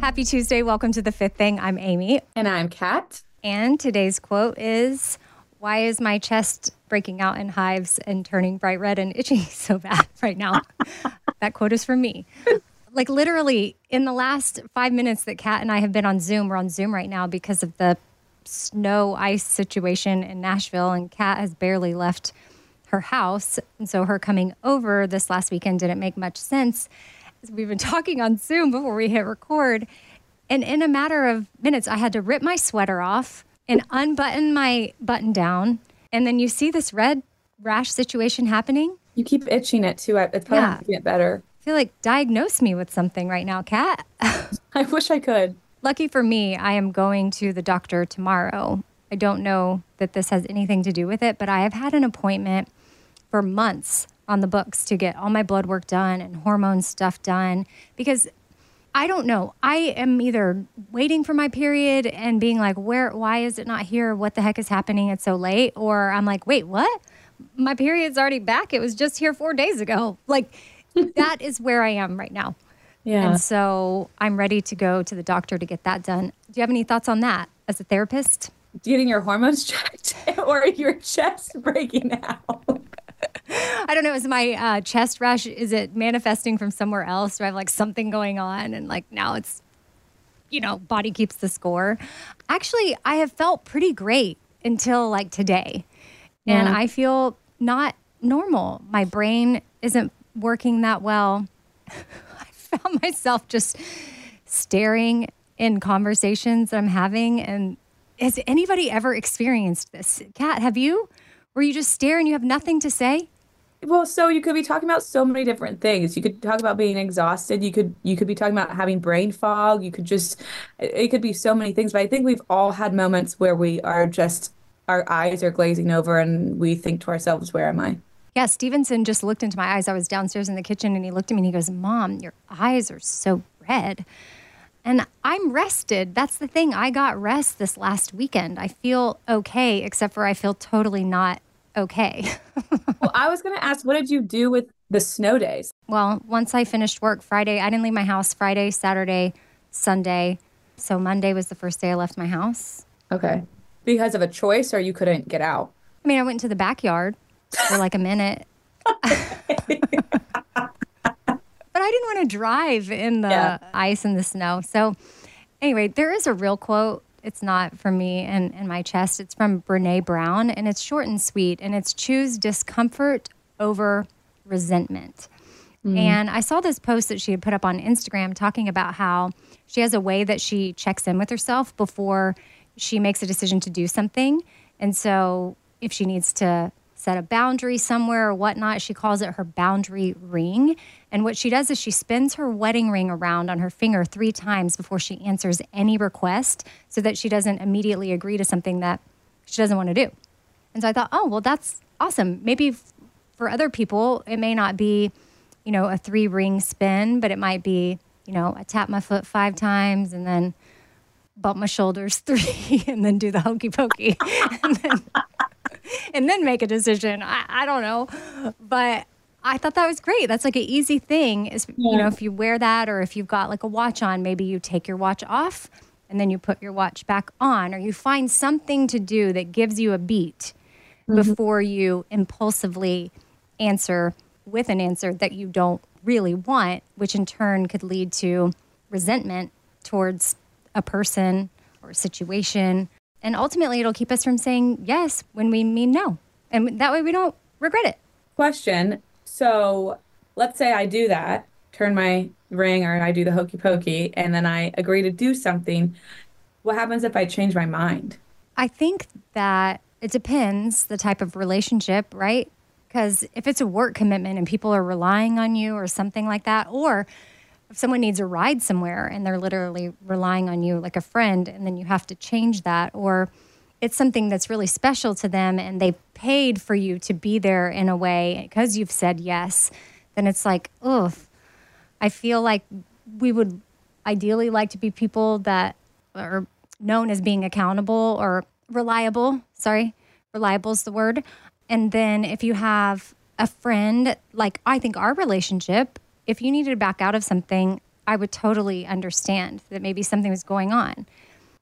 Happy Tuesday. Welcome to the fifth thing. I'm Amy. And I'm Kat. And today's quote is Why is my chest breaking out in hives and turning bright red and itchy so bad right now? that quote is from me like literally in the last five minutes that Kat and I have been on Zoom, we're on Zoom right now because of the snow ice situation in Nashville, and Kat has barely left her house. And so her coming over this last weekend didn't make much sense. We've been talking on Zoom before we hit record. And in a matter of minutes, I had to rip my sweater off and unbutton my button down. And then you see this red rash situation happening. You keep itching it too. It's probably yeah. get better feel like diagnose me with something right now, Kat. I wish I could. Lucky for me, I am going to the doctor tomorrow. I don't know that this has anything to do with it, but I have had an appointment for months on the books to get all my blood work done and hormone stuff done because I don't know. I am either waiting for my period and being like, where, why is it not here? What the heck is happening? It's so late. Or I'm like, wait, what? My period's already back. It was just here four days ago. Like, that is where I am right now. Yeah. And so I'm ready to go to the doctor to get that done. Do you have any thoughts on that as a therapist? Getting your hormones checked or your chest breaking out? I don't know. Is my uh, chest rash, is it manifesting from somewhere else? Do I have like something going on? And like now it's, you know, body keeps the score. Actually, I have felt pretty great until like today. Yeah. And I feel not normal. My brain isn't working that well, I found myself just staring in conversations that I'm having. And has anybody ever experienced this? Kat, have you? Where you just stare and you have nothing to say? Well, so you could be talking about so many different things. You could talk about being exhausted. You could you could be talking about having brain fog. You could just it could be so many things. But I think we've all had moments where we are just our eyes are glazing over and we think to ourselves, "Where am I?" Yeah, Stevenson just looked into my eyes. I was downstairs in the kitchen and he looked at me and he goes, Mom, your eyes are so red. And I'm rested. That's the thing. I got rest this last weekend. I feel okay, except for I feel totally not okay. well, I was going to ask, what did you do with the snow days? Well, once I finished work Friday, I didn't leave my house Friday, Saturday, Sunday. So Monday was the first day I left my house. Okay. Because of a choice or you couldn't get out? I mean, I went into the backyard for like a minute. but I didn't want to drive in the yeah. ice and the snow. So, anyway, there is a real quote. It's not from me and in my chest. It's from Brené Brown, and it's short and sweet. And it's choose discomfort over resentment. Mm. And I saw this post that she had put up on Instagram talking about how she has a way that she checks in with herself before she makes a decision to do something. And so, if she needs to set a boundary somewhere or whatnot. She calls it her boundary ring. And what she does is she spins her wedding ring around on her finger three times before she answers any request so that she doesn't immediately agree to something that she doesn't want to do. And so I thought, oh, well, that's awesome. Maybe for other people, it may not be, you know, a three ring spin, but it might be, you know, I tap my foot five times and then bump my shoulders three and then do the hokey pokey and, then, and then make a decision. I, I don't know. But I thought that was great. That's like an easy thing. Is yeah. you know, if you wear that or if you've got like a watch on, maybe you take your watch off and then you put your watch back on, or you find something to do that gives you a beat mm-hmm. before you impulsively answer with an answer that you don't really want, which in turn could lead to resentment towards a person or a situation. And ultimately, it'll keep us from saying yes when we mean no. And that way we don't regret it. Question. So let's say I do that, turn my ring or I do the hokey pokey, and then I agree to do something. What happens if I change my mind? I think that it depends the type of relationship, right? Because if it's a work commitment and people are relying on you or something like that, or if someone needs a ride somewhere and they're literally relying on you like a friend, and then you have to change that, or it's something that's really special to them and they paid for you to be there in a way because you've said yes, then it's like, ugh, I feel like we would ideally like to be people that are known as being accountable or reliable. Sorry, reliable is the word. And then if you have a friend, like I think our relationship, if you needed to back out of something, I would totally understand that maybe something was going on.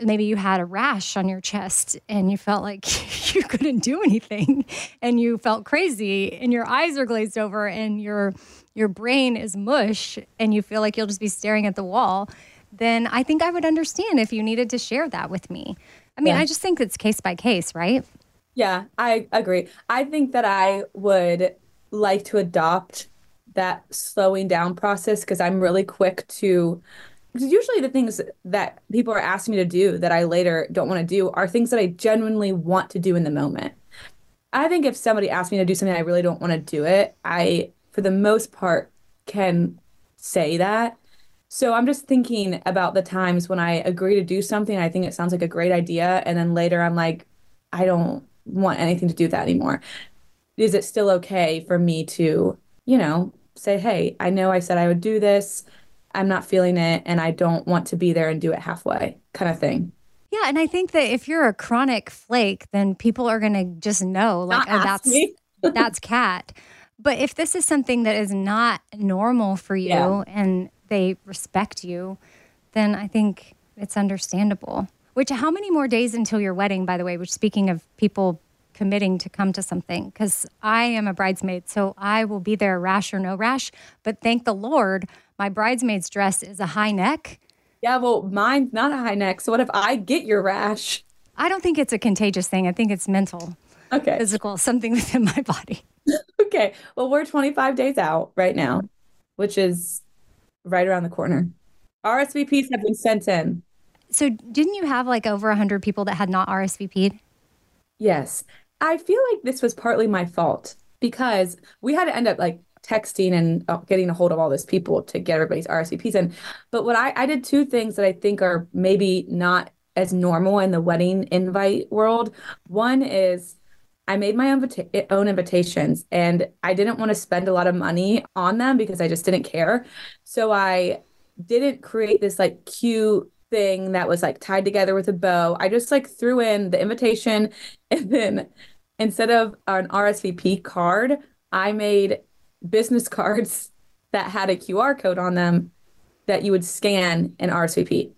Maybe you had a rash on your chest and you felt like you couldn't do anything and you felt crazy and your eyes are glazed over and your your brain is mush and you feel like you'll just be staring at the wall, then I think I would understand if you needed to share that with me. I mean, yeah. I just think it's case by case, right? Yeah, I agree. I think that I would like to adopt that slowing down process because I'm really quick to because usually the things that people are asking me to do that I later don't want to do are things that I genuinely want to do in the moment. I think if somebody asks me to do something I really don't want to do it, I for the most part can say that. So I'm just thinking about the times when I agree to do something I think it sounds like a great idea and then later I'm like I don't want anything to do with that anymore. Is it still okay for me to, you know, say, hey, I know I said I would do this. I'm not feeling it and I don't want to be there and do it halfway kind of thing. Yeah, and I think that if you're a chronic flake, then people are going to just know like oh, that's that's Kat. But if this is something that is not normal for you yeah. and they respect you, then I think it's understandable. Which, how many more days until your wedding, by the way? Which, speaking of people committing to come to something, because I am a bridesmaid, so I will be there, rash or no rash. But thank the Lord, my bridesmaid's dress is a high neck. Yeah, well, mine's not a high neck. So, what if I get your rash? I don't think it's a contagious thing. I think it's mental, okay, physical, something within my body. okay. Well, we're 25 days out right now, which is right around the corner. RSVPs have been sent in. So didn't you have like over 100 people that had not RSVP'd? Yes. I feel like this was partly my fault because we had to end up like texting and uh, getting a hold of all these people to get everybody's RSVPs in. But what I, I did two things that I think are maybe not as normal in the wedding invite world. One is I made my own, own invitations and I didn't want to spend a lot of money on them because I just didn't care. So I didn't create this like cute thing that was like tied together with a bow. I just like threw in the invitation and then instead of an RSVP card, I made business cards that had a QR code on them that you would scan and RSVP.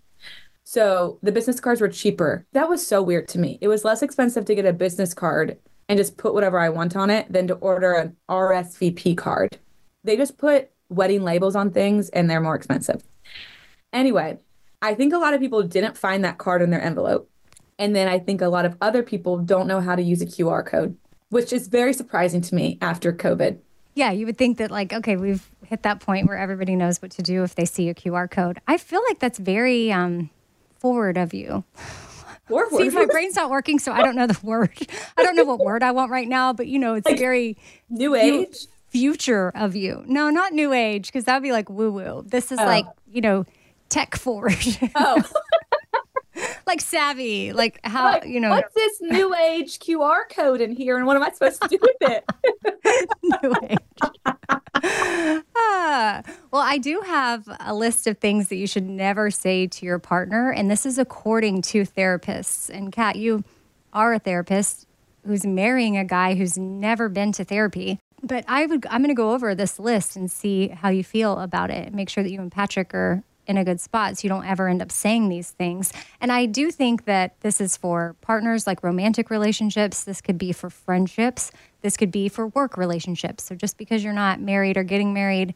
So the business cards were cheaper. That was so weird to me. It was less expensive to get a business card and just put whatever I want on it than to order an RSVP card. They just put wedding labels on things and they're more expensive. Anyway, I think a lot of people didn't find that card in their envelope. And then I think a lot of other people don't know how to use a QR code, which is very surprising to me after COVID. Yeah, you would think that, like, okay, we've hit that point where everybody knows what to do if they see a QR code. I feel like that's very um, forward of you. Forward. See, my brain's not working, so I don't know the word. I don't know what word I want right now, but you know, it's Like, very New age. future of you. No, not new age, because that would be like woo woo. This is Oh. like, you know, tech forward, Oh, like savvy, like how, like, you know, what's this new age QR code in here, and what am I supposed to do with it? new age. Ah, well, I do have a list of things that you should never say to your partner, and this is according to therapists. And Kat, you are a therapist who's marrying a guy who's never been to therapy. But I would, I'm going to go over this list and see how you feel about it. And make sure that you and Patrick are in a good spot so you don't ever end up saying these things. And I do think that this is for partners like romantic relationships. This could be for friendships. This could be for work relationships. So just because you're not married or getting married,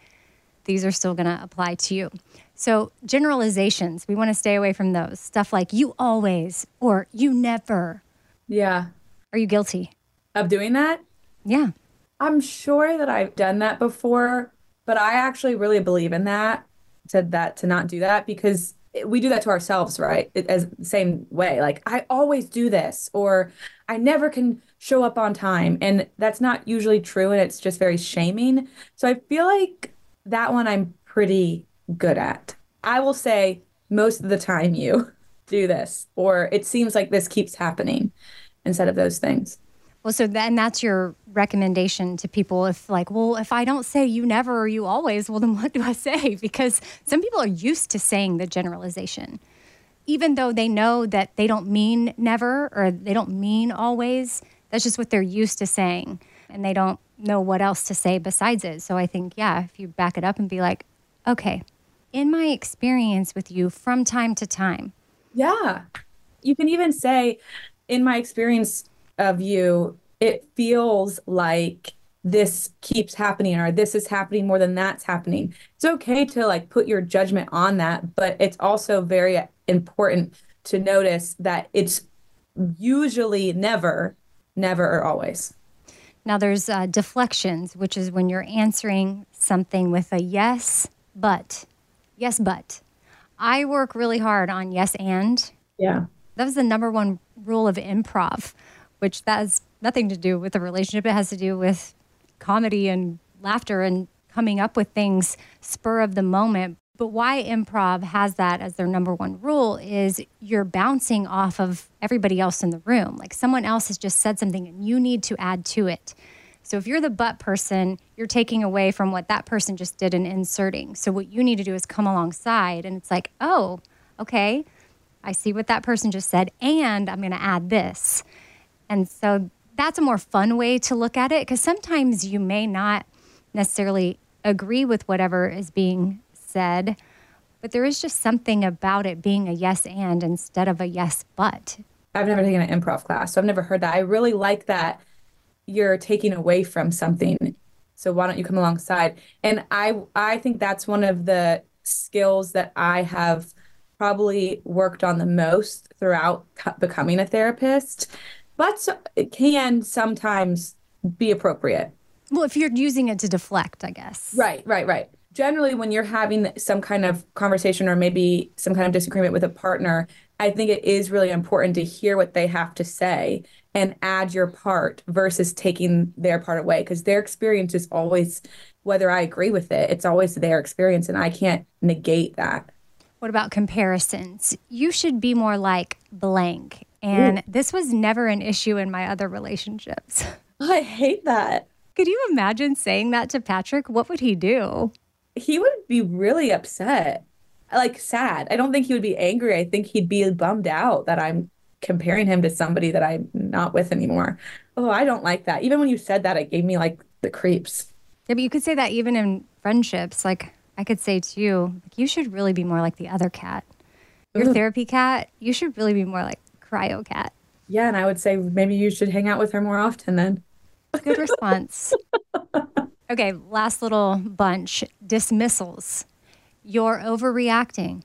these are still going to apply to you. So, generalizations, we want to stay away from those. Stuff like you always or you never. Yeah, Are you guilty? of doing that. Yeah. I'm sure that I've done that before, but I actually really believe in that. Said that to not do that because we do that to ourselves, right? It, as same way, like I always do this, or I never can show up on time, and that's not usually true, and it's just very shaming. So I feel like that one I'm pretty good at. I will say most of the time you do this, or it seems like this keeps happening instead of those things. Well, so then that's your recommendation to people. If, like, well, if I don't say you never or you always, well, then what do I say? Because some people are used to saying the generalization, even though they know that they don't mean never or they don't mean always. That's just what they're used to saying. And they don't know what else to say besides it. So I think, yeah, if you back it up and be like, okay, in my experience with you from time to time, Yeah. You can even say, in my experience of you, it feels like this keeps happening or this is happening more than that's happening. It's okay to like put your judgment on that, but it's also very important to notice that it's usually never, never or always. Now, there's uh, deflections, which is when you're answering something with a yes, but. Yes, but. I work really hard on yes, and. Yeah. That was the number one rule of improv, which that has nothing to do with the relationship. It has to do with comedy and laughter and coming up with things spur of the moment. But why improv has that as their number one rule is you're bouncing off of everybody else in the room. Like someone else has just said something and you need to add to it. So if you're the butt person, you're taking away from what that person just did and inserting. So what you need to do is come alongside and it's like, oh, okay, I see what that person just said, and I'm going to add this. And so that's a more fun way to look at it because sometimes you may not necessarily agree with whatever is being said, but there is just something about it being a yes and instead of a yes but. I've never taken an improv class, so I've never heard that. I really like that you're taking away from something. So why don't you come alongside? And I I think that's one of the skills that I have probably worked on the most throughout co- becoming a therapist. But so, it can sometimes be appropriate. Well, if you're using it to deflect, I guess. Right, right, right. Generally, when you're having some kind of conversation or maybe some kind of disagreement with a partner, I think it is really important to hear what they have to say and add your part versus taking their part away because their experience is always, whether I agree with it, it's always their experience and I can't negate that. What about comparisons? You should be more like blank. And this was never an issue in my other relationships. I hate that. Could you imagine saying that to Patrick? What would he do? He would be really upset, like sad. I don't think he would be angry. I think he'd be bummed out that I'm comparing him to somebody that I'm not with anymore. Oh, I don't like that. Even when you said that, it gave me like the creeps. Yeah, but you could say that even in friendships. Like I could say to you, like, you should really be more like the other Kat. Your Ugh. therapy Kat, you should really be more like cryo cat. Yeah, and I would say maybe you should hang out with her more often then. Good response. okay, last little bunch dismissals. You're overreacting.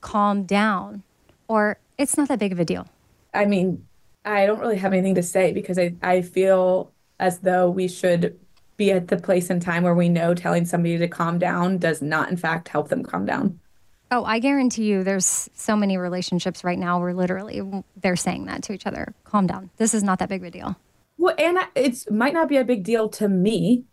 Calm down. Or it's not that big of a deal. I mean, I don't really have anything to say because I, I feel as though we should be at the place and time where we know telling somebody to calm down does not, in fact, help them calm down. Oh, I guarantee you there's so many relationships right now where literally they're saying that to each other. Calm down. This is not that big of a deal. Well, and it might not be a big deal to me,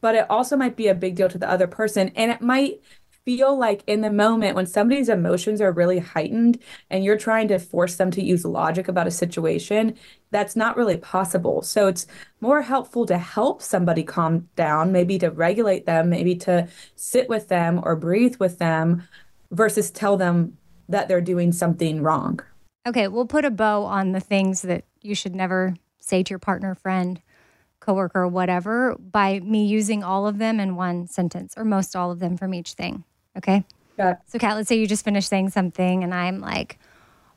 but it also might be a big deal to the other person. And it might feel like in the moment when somebody's emotions are really heightened and you're trying to force them to use logic about a situation, that's not really possible. So it's more helpful to help somebody calm down, maybe to regulate them, maybe to sit with them or breathe with them versus tell them that they're doing something wrong. Okay, we'll put a bow on the things that you should never say to your partner, friend, coworker, whatever, by me using all of them in one sentence or most all of them from each thing. Okay. Yeah. So, Kat, let's say you just finished saying something, and I'm like,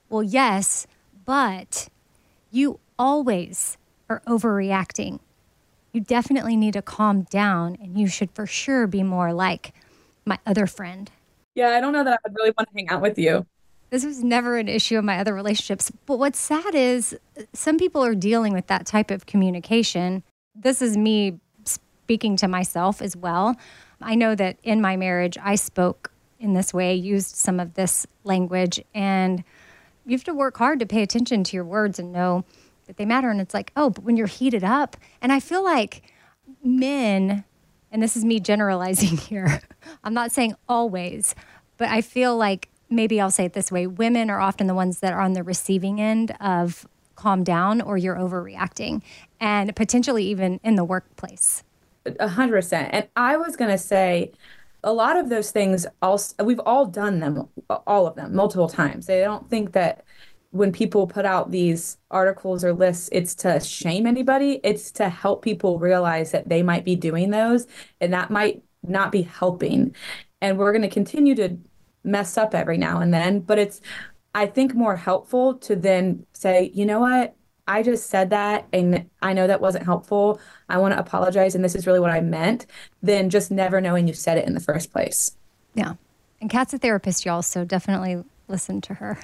well, yes, but you always are overreacting. You definitely need to calm down, and you should for sure be more like my other friend. Yeah, I don't know that I would really want to hang out with you. This was never an issue in my other relationships. But what's sad is some people are dealing with that type of communication. This is me speaking to myself as well. I know that in my marriage, I spoke in this way, used some of this language, and you have to work hard to pay attention to your words and know that they matter. And it's like, oh, but when you're heated up, and I feel like men, and this is me generalizing here, I'm not saying always, but I feel like maybe I'll say it this way women are often the ones that are on the receiving end of calm down or you're overreacting, and potentially even in the workplace. A hundred percent. And I was gonna say, a lot of those things also we've all done them, all of them, multiple times. I don't think that when people put out these articles or lists, it's to shame anybody. It's to help people realize that they might be doing those, and that might not be helping. And we're gonna continue to mess up every now and then, but it's I think more helpful to then say, you know what, I just said that and I know that wasn't helpful. I want to apologize and this is really what I meant, than just never knowing you said it in the first place. Yeah. And Kat's a therapist, y'all, so definitely listen to her.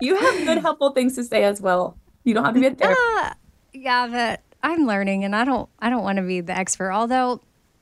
You have good, helpful things to say as well. You don't have to be a therapist. Uh, yeah, but I'm learning and I don't I don't want to be the expert. Although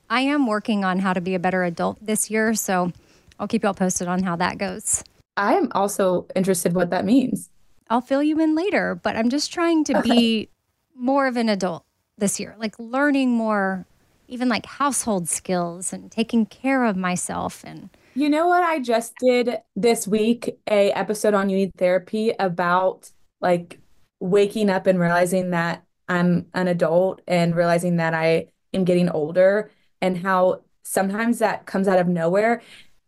I am working on how to be a better adult this year, so I'll keep y'all posted on how that goes. I am also interested what that means. I'll fill you in later, but I'm just trying to okay. be more of an adult this year, like learning more, even like household skills and taking care of myself. And you know what? I just did this week a episode on You Need Therapy about like waking up and realizing that I'm an adult and realizing that I am getting older and how sometimes that comes out of nowhere.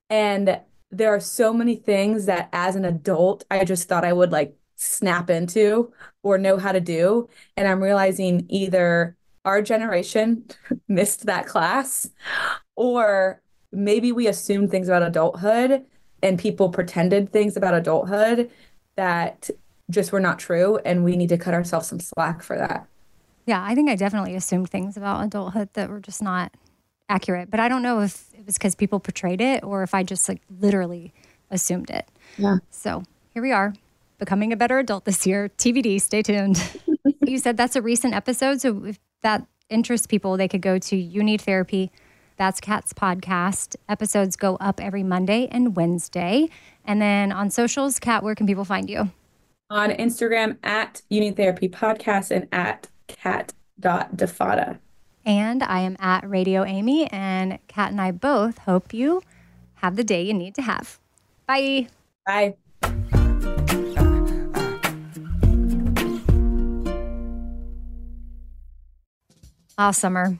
And there are so many things that as an adult, I just thought I would like snap into or know how to do. And I'm realizing either our generation missed that class or maybe we assumed things about adulthood and people pretended things about adulthood that just were not true. And we need to cut ourselves some slack for that. Yeah, I think I definitely assumed things about adulthood that were just not accurate. But I don't know if it was because people portrayed it or if I just like literally assumed it. Yeah. So here we are becoming a better adult this year. TBD, stay tuned. you said that's a recent episode. So if that interests people, they could go to You Need Therapy. That's Kat's podcast. Episodes go up every Monday and Wednesday. And then on socials, Kat, where can people find you? On Instagram at Need Therapy Podcast and at kat.defatta. And I am at Radio Amy, and Kat and I both hope you have the day you need to have. Bye. Bye. Ah, summer,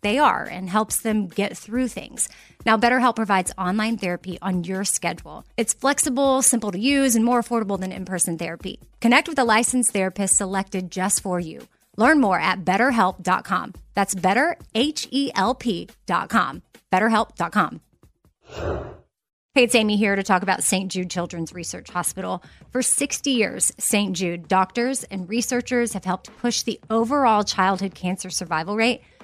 they are and helps them get through things. Now, BetterHelp provides online therapy on your schedule. It's flexible, simple to use, and more affordable than in person therapy. Connect with a licensed therapist selected just for you. Learn more at betterhelp.com. That's betterhelp.com. BetterHelp.com. Hey, it's Amy here to talk about St. Jude Children's Research Hospital. For 60 years, St. Jude doctors and researchers have helped push the overall childhood cancer survival rate